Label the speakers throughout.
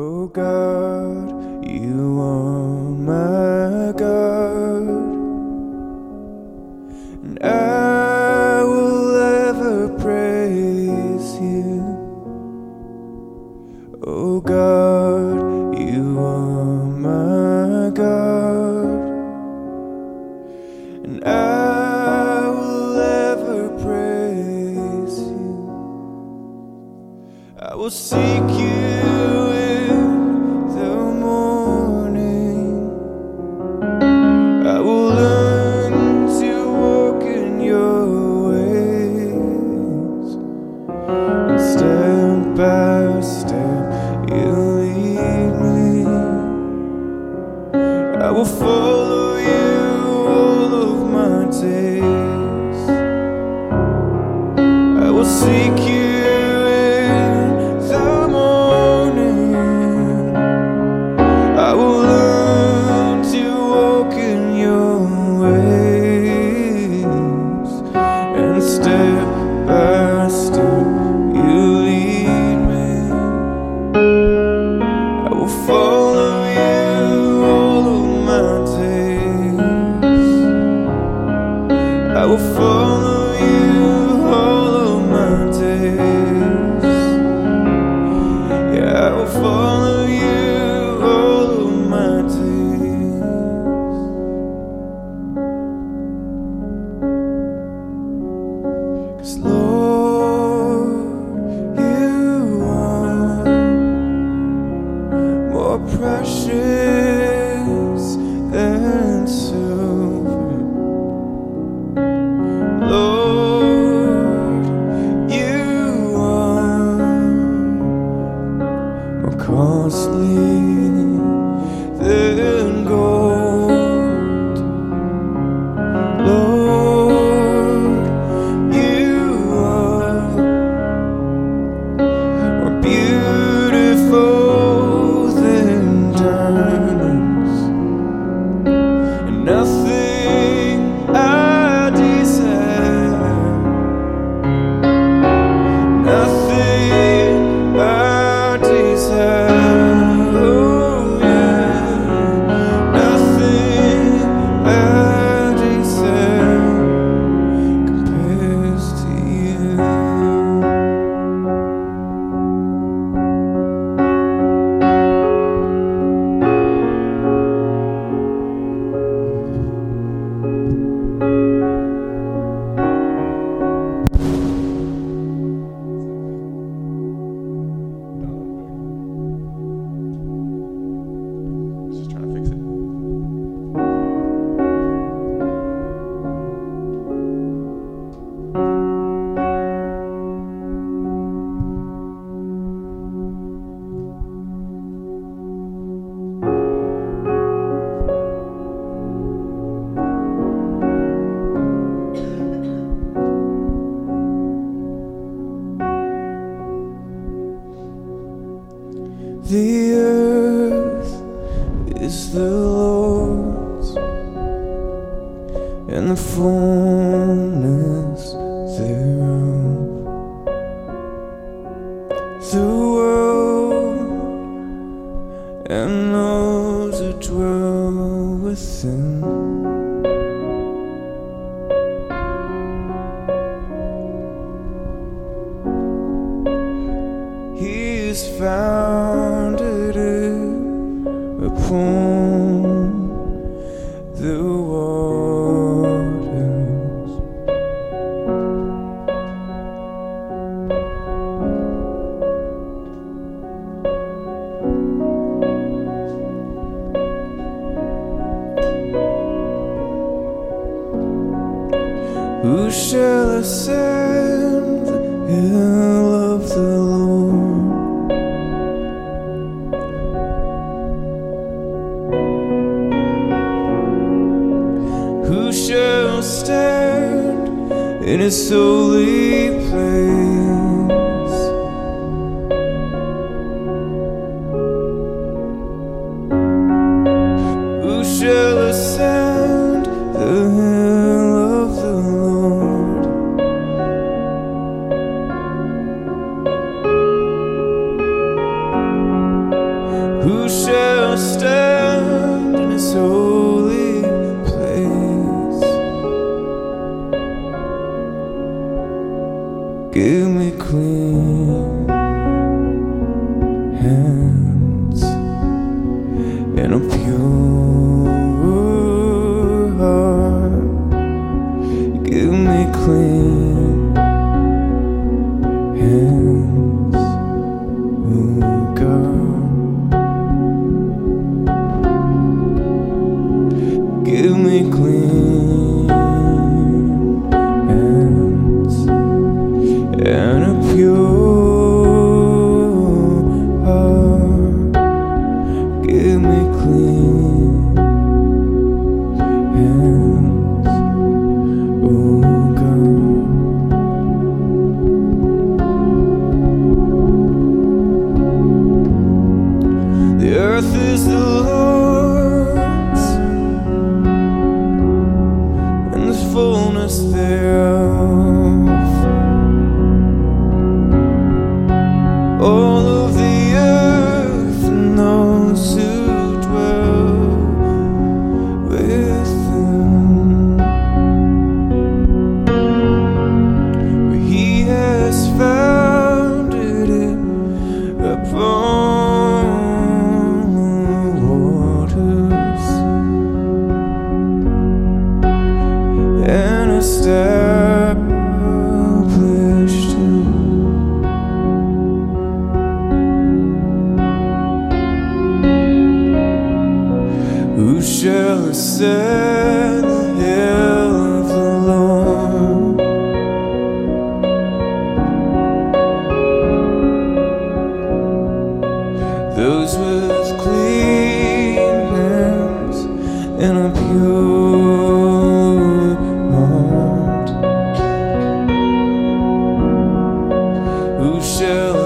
Speaker 1: Oh God, you full shall ascend and love the Lord. Who shall stand in his holy place? Shall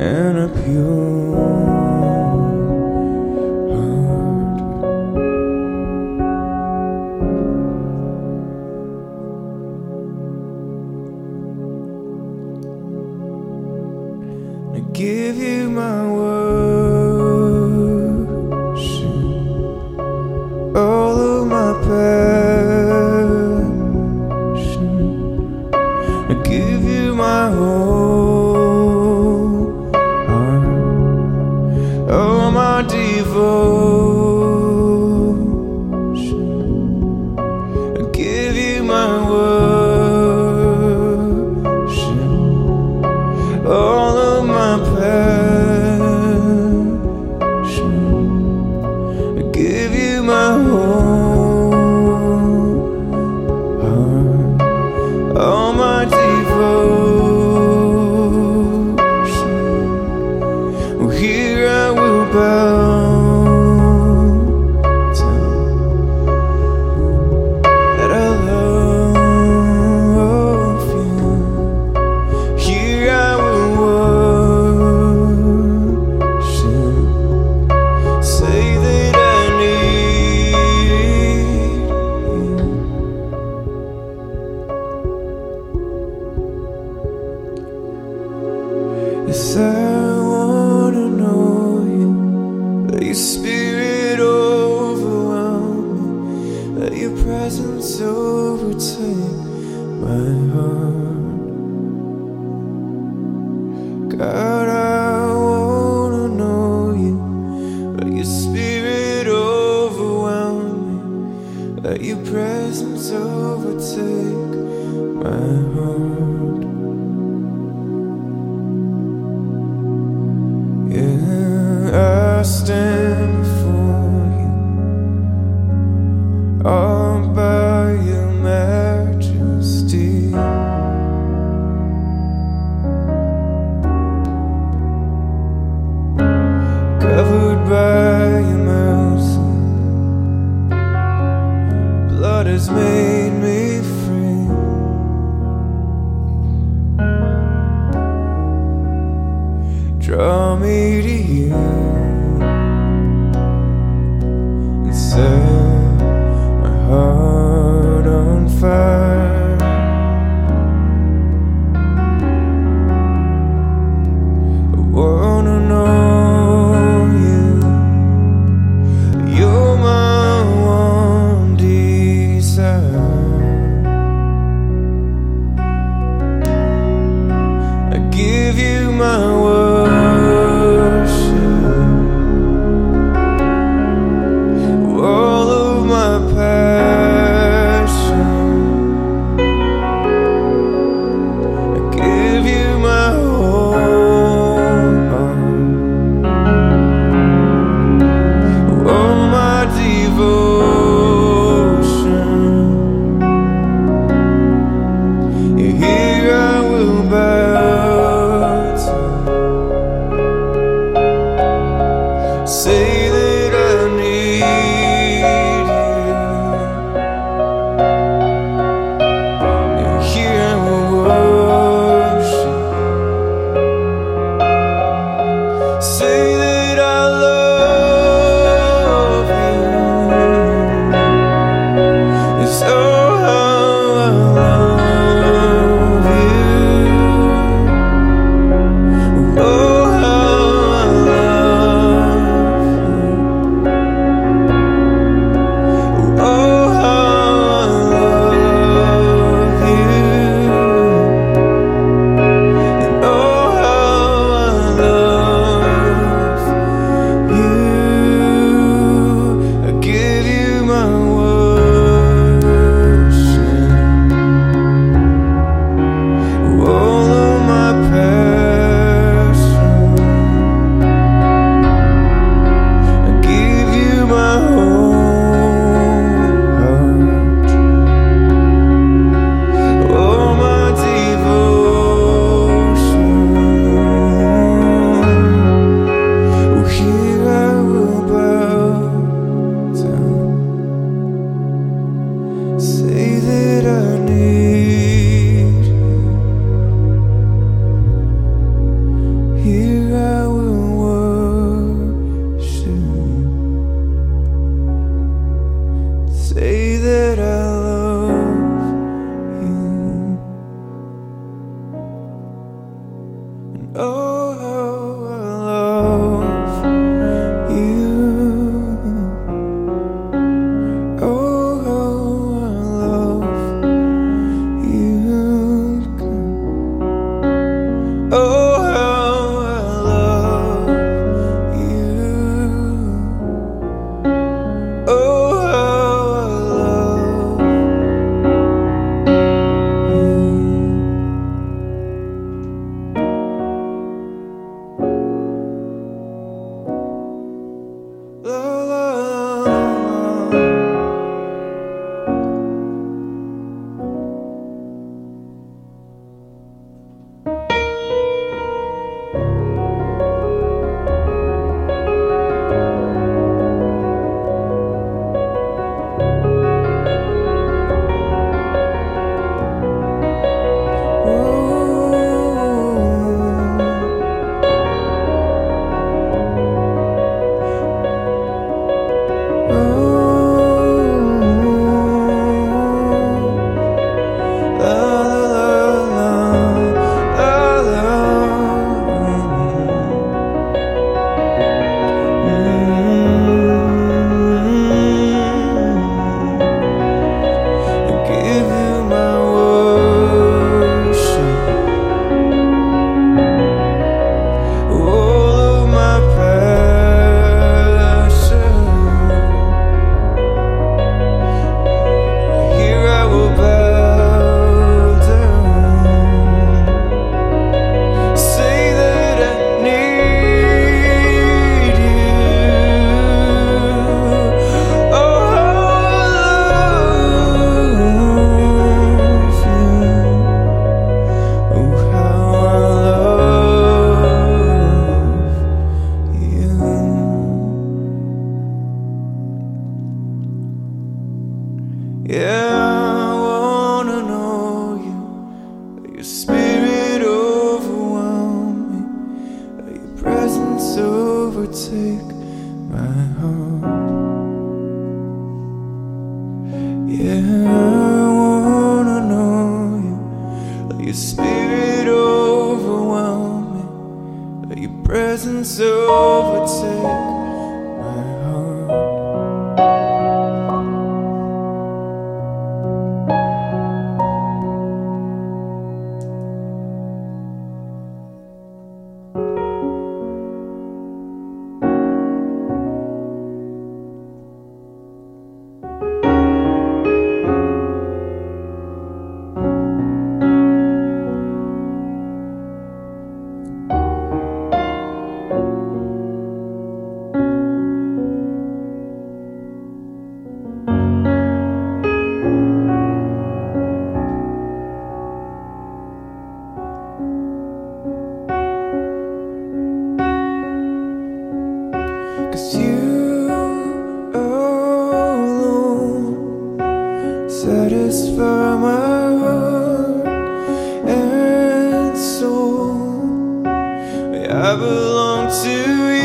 Speaker 1: and a pure I belong to you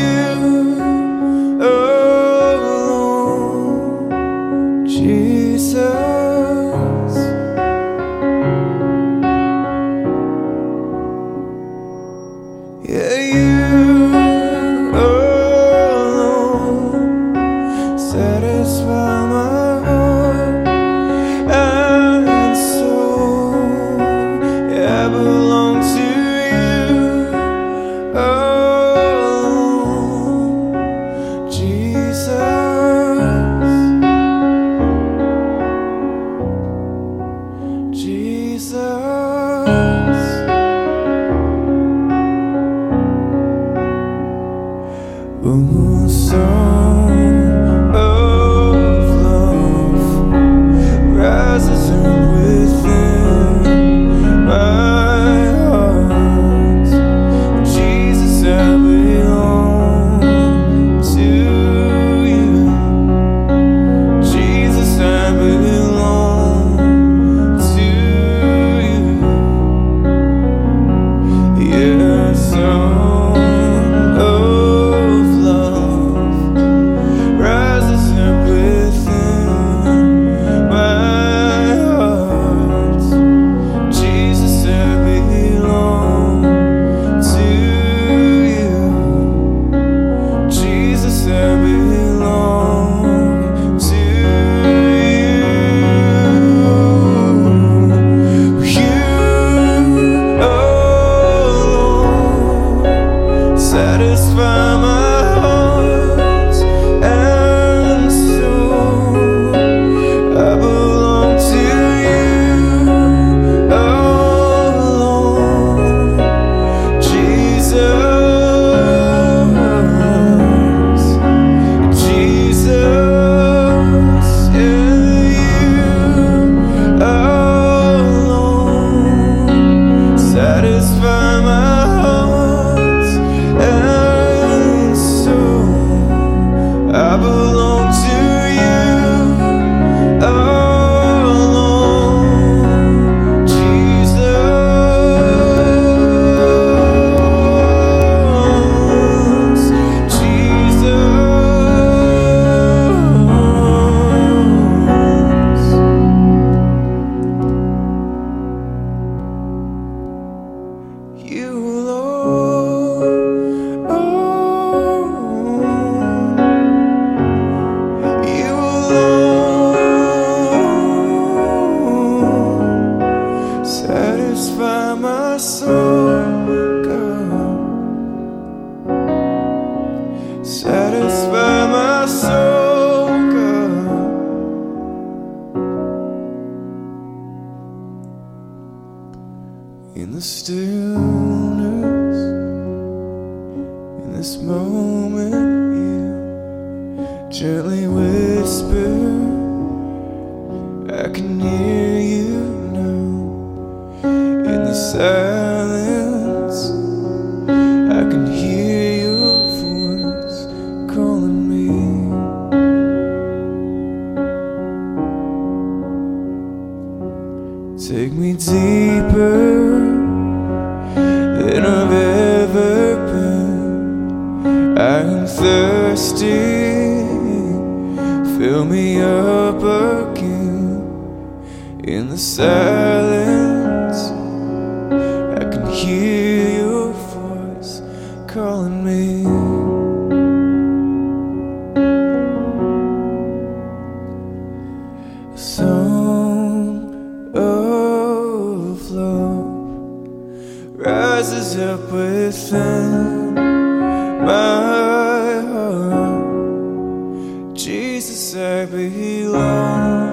Speaker 1: Jesus, I belong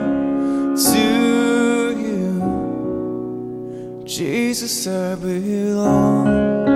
Speaker 1: to you. Jesus, I belong.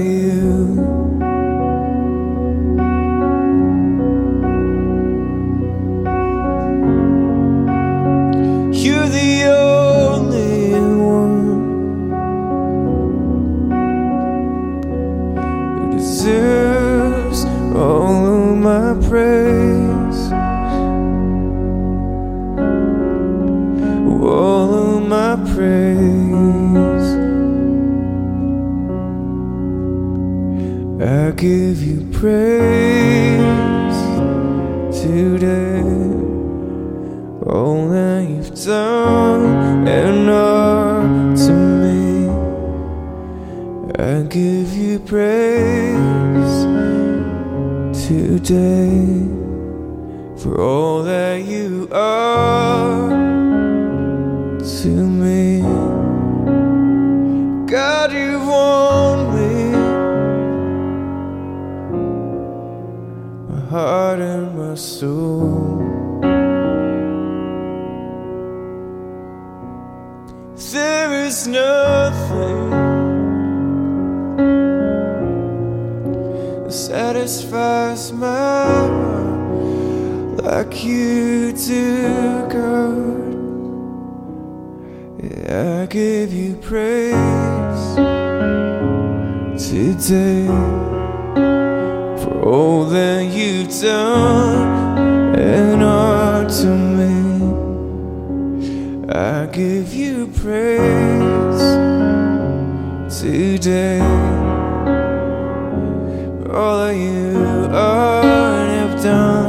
Speaker 1: you. today for all that you've done and are to me. I give you praise today for all that you are and have done.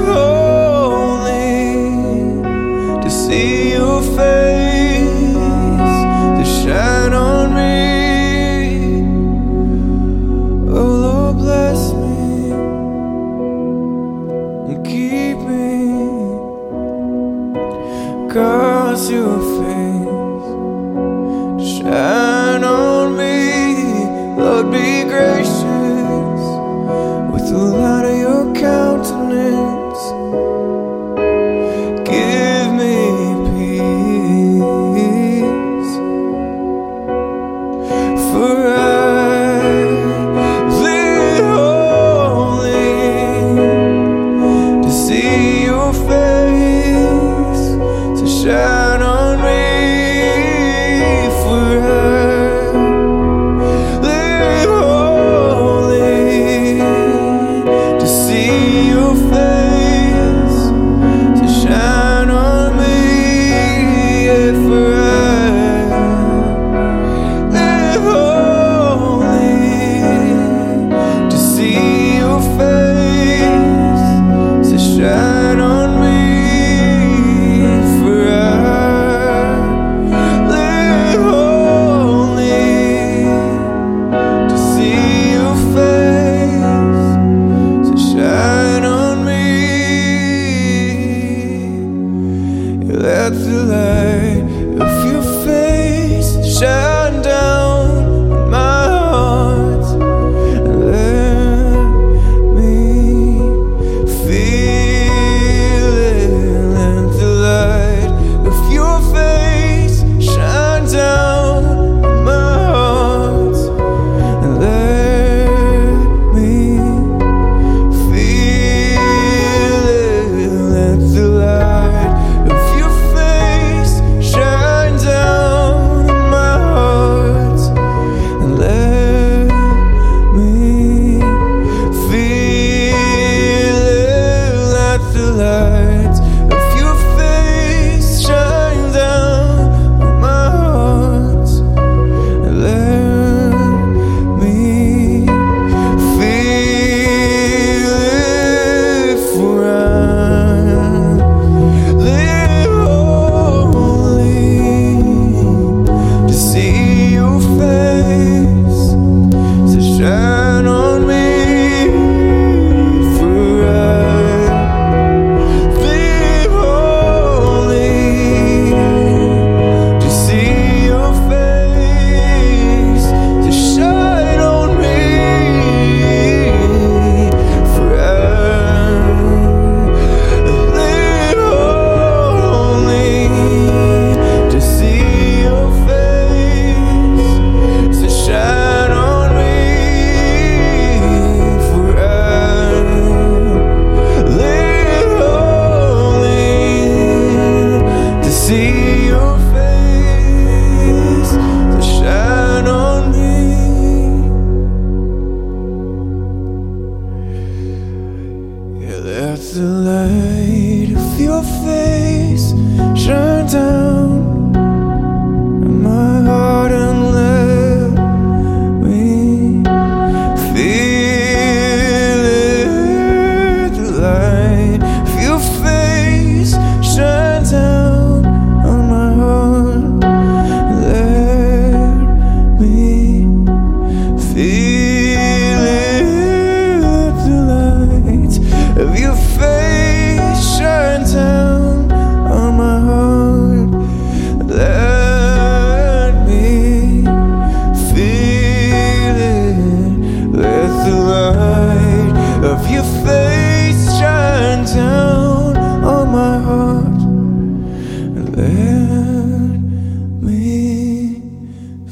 Speaker 1: Holy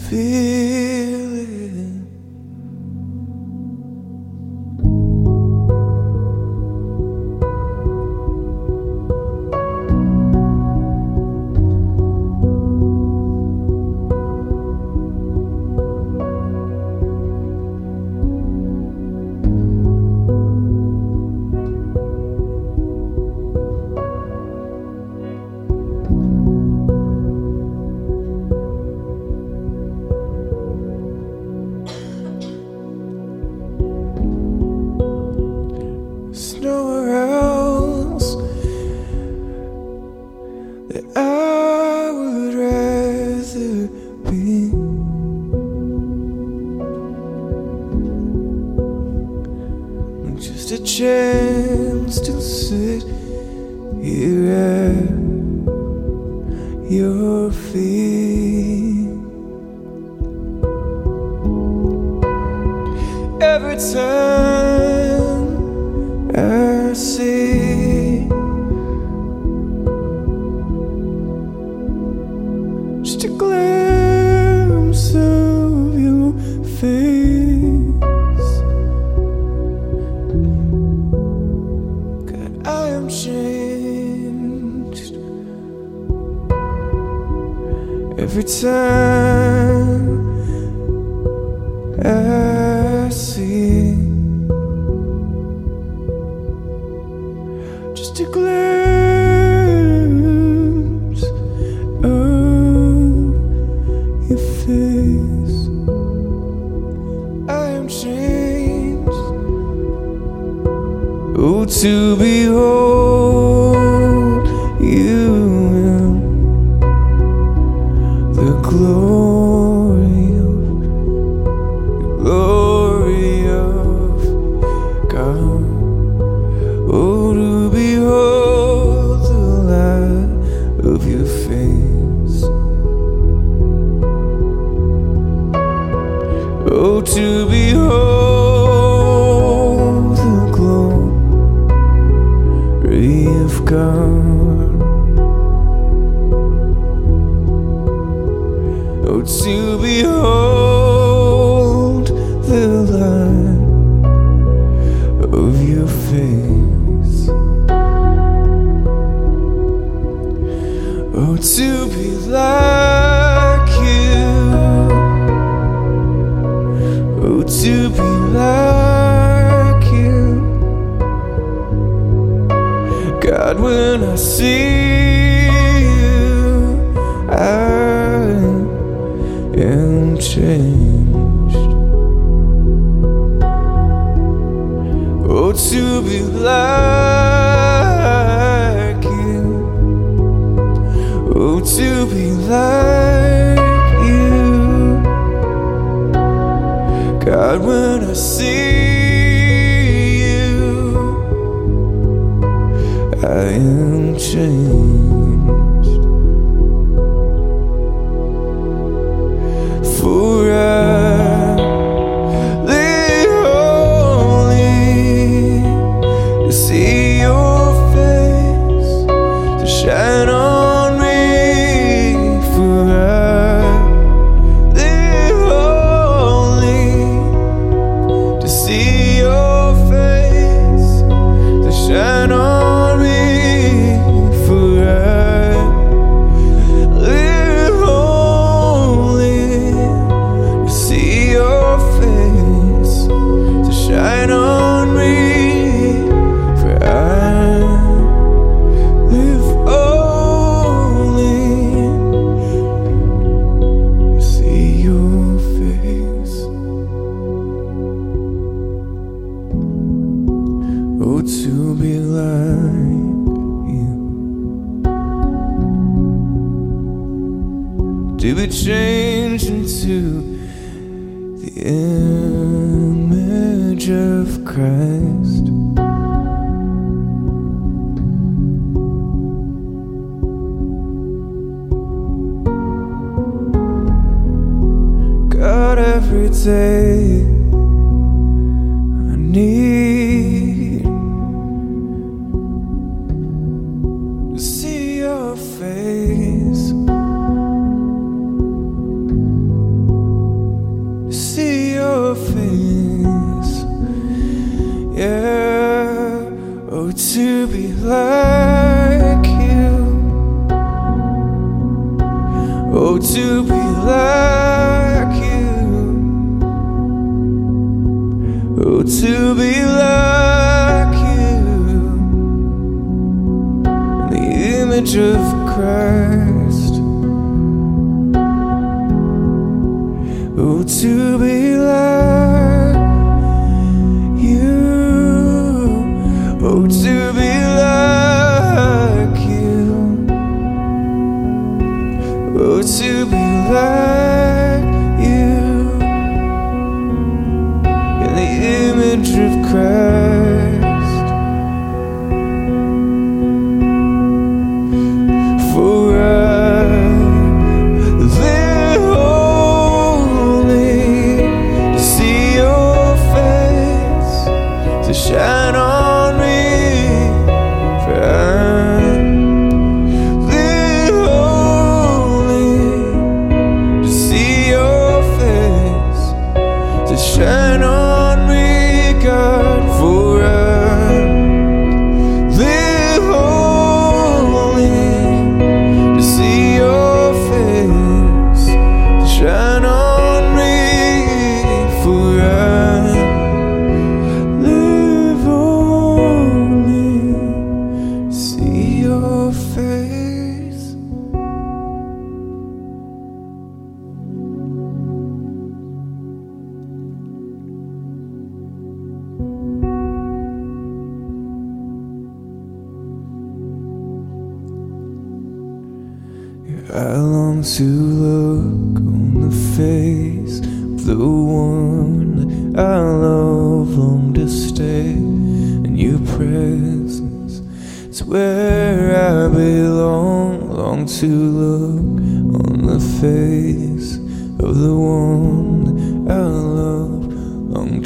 Speaker 1: feel every time I see just a glimpse of your face. I am changed. Oh, to be. I am changed. like you to be changed into the image of Christ. God, every day. Love.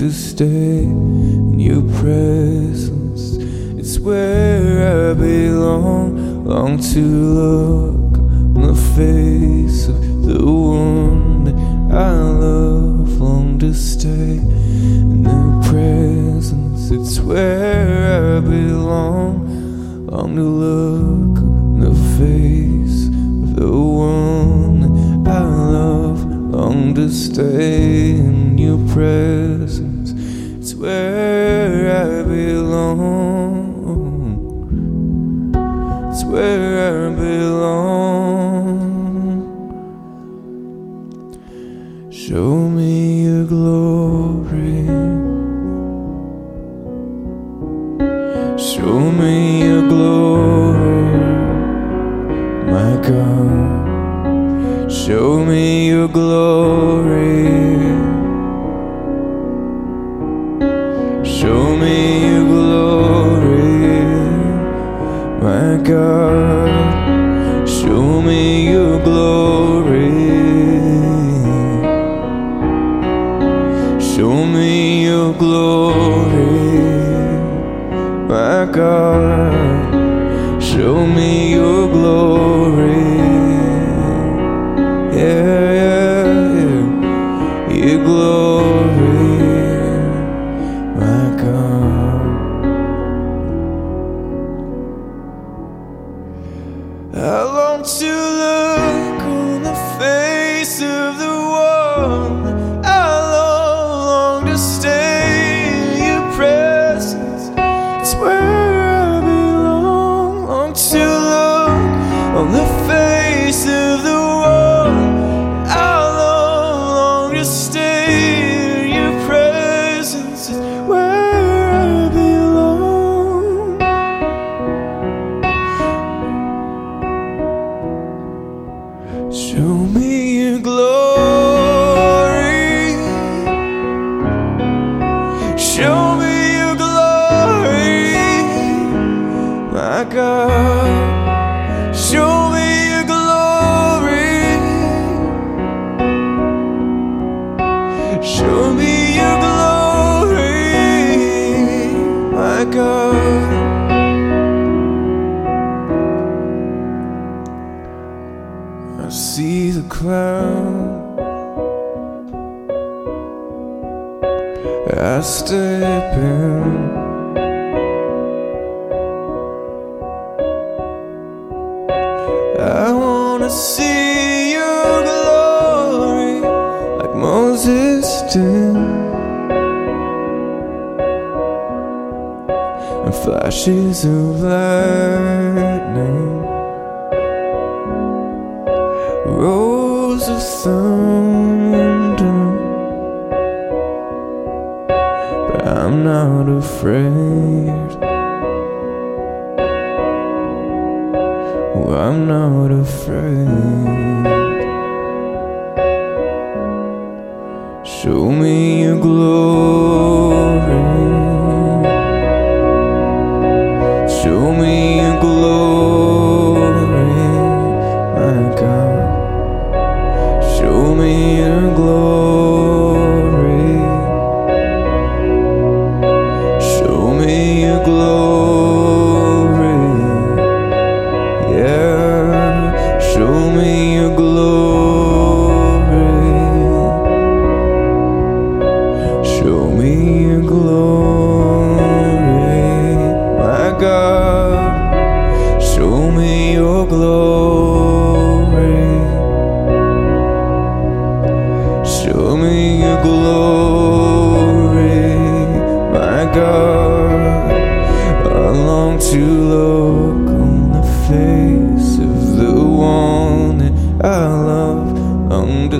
Speaker 1: to stay in your presence. It's where I belong, long to look in the face of the one that I love, long to stay in Your presence. It's where I belong, long to look in the face of the one that I love, long to stay in your presence. Flashes of lightning, rolls of thunder. But I'm not afraid. I'm not afraid. Show me your glory.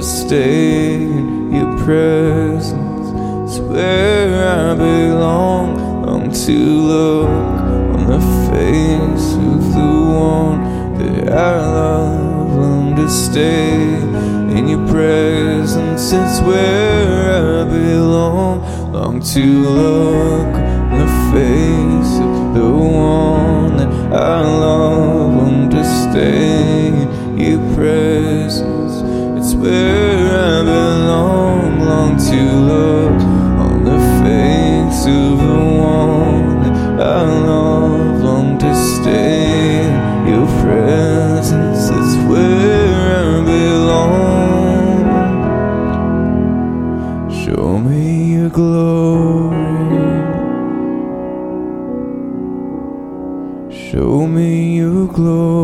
Speaker 1: Stay in your presence. It's where I belong. Long to look on the face of the one that I love, long to stay in your presence. It's where I belong. Long to look on the face of the one that I love, long to stay in your presence. Where I belong. Long to look on the face of the one I love, long to stay your presence. It's where I belong. Show me your glory. Show me your glory,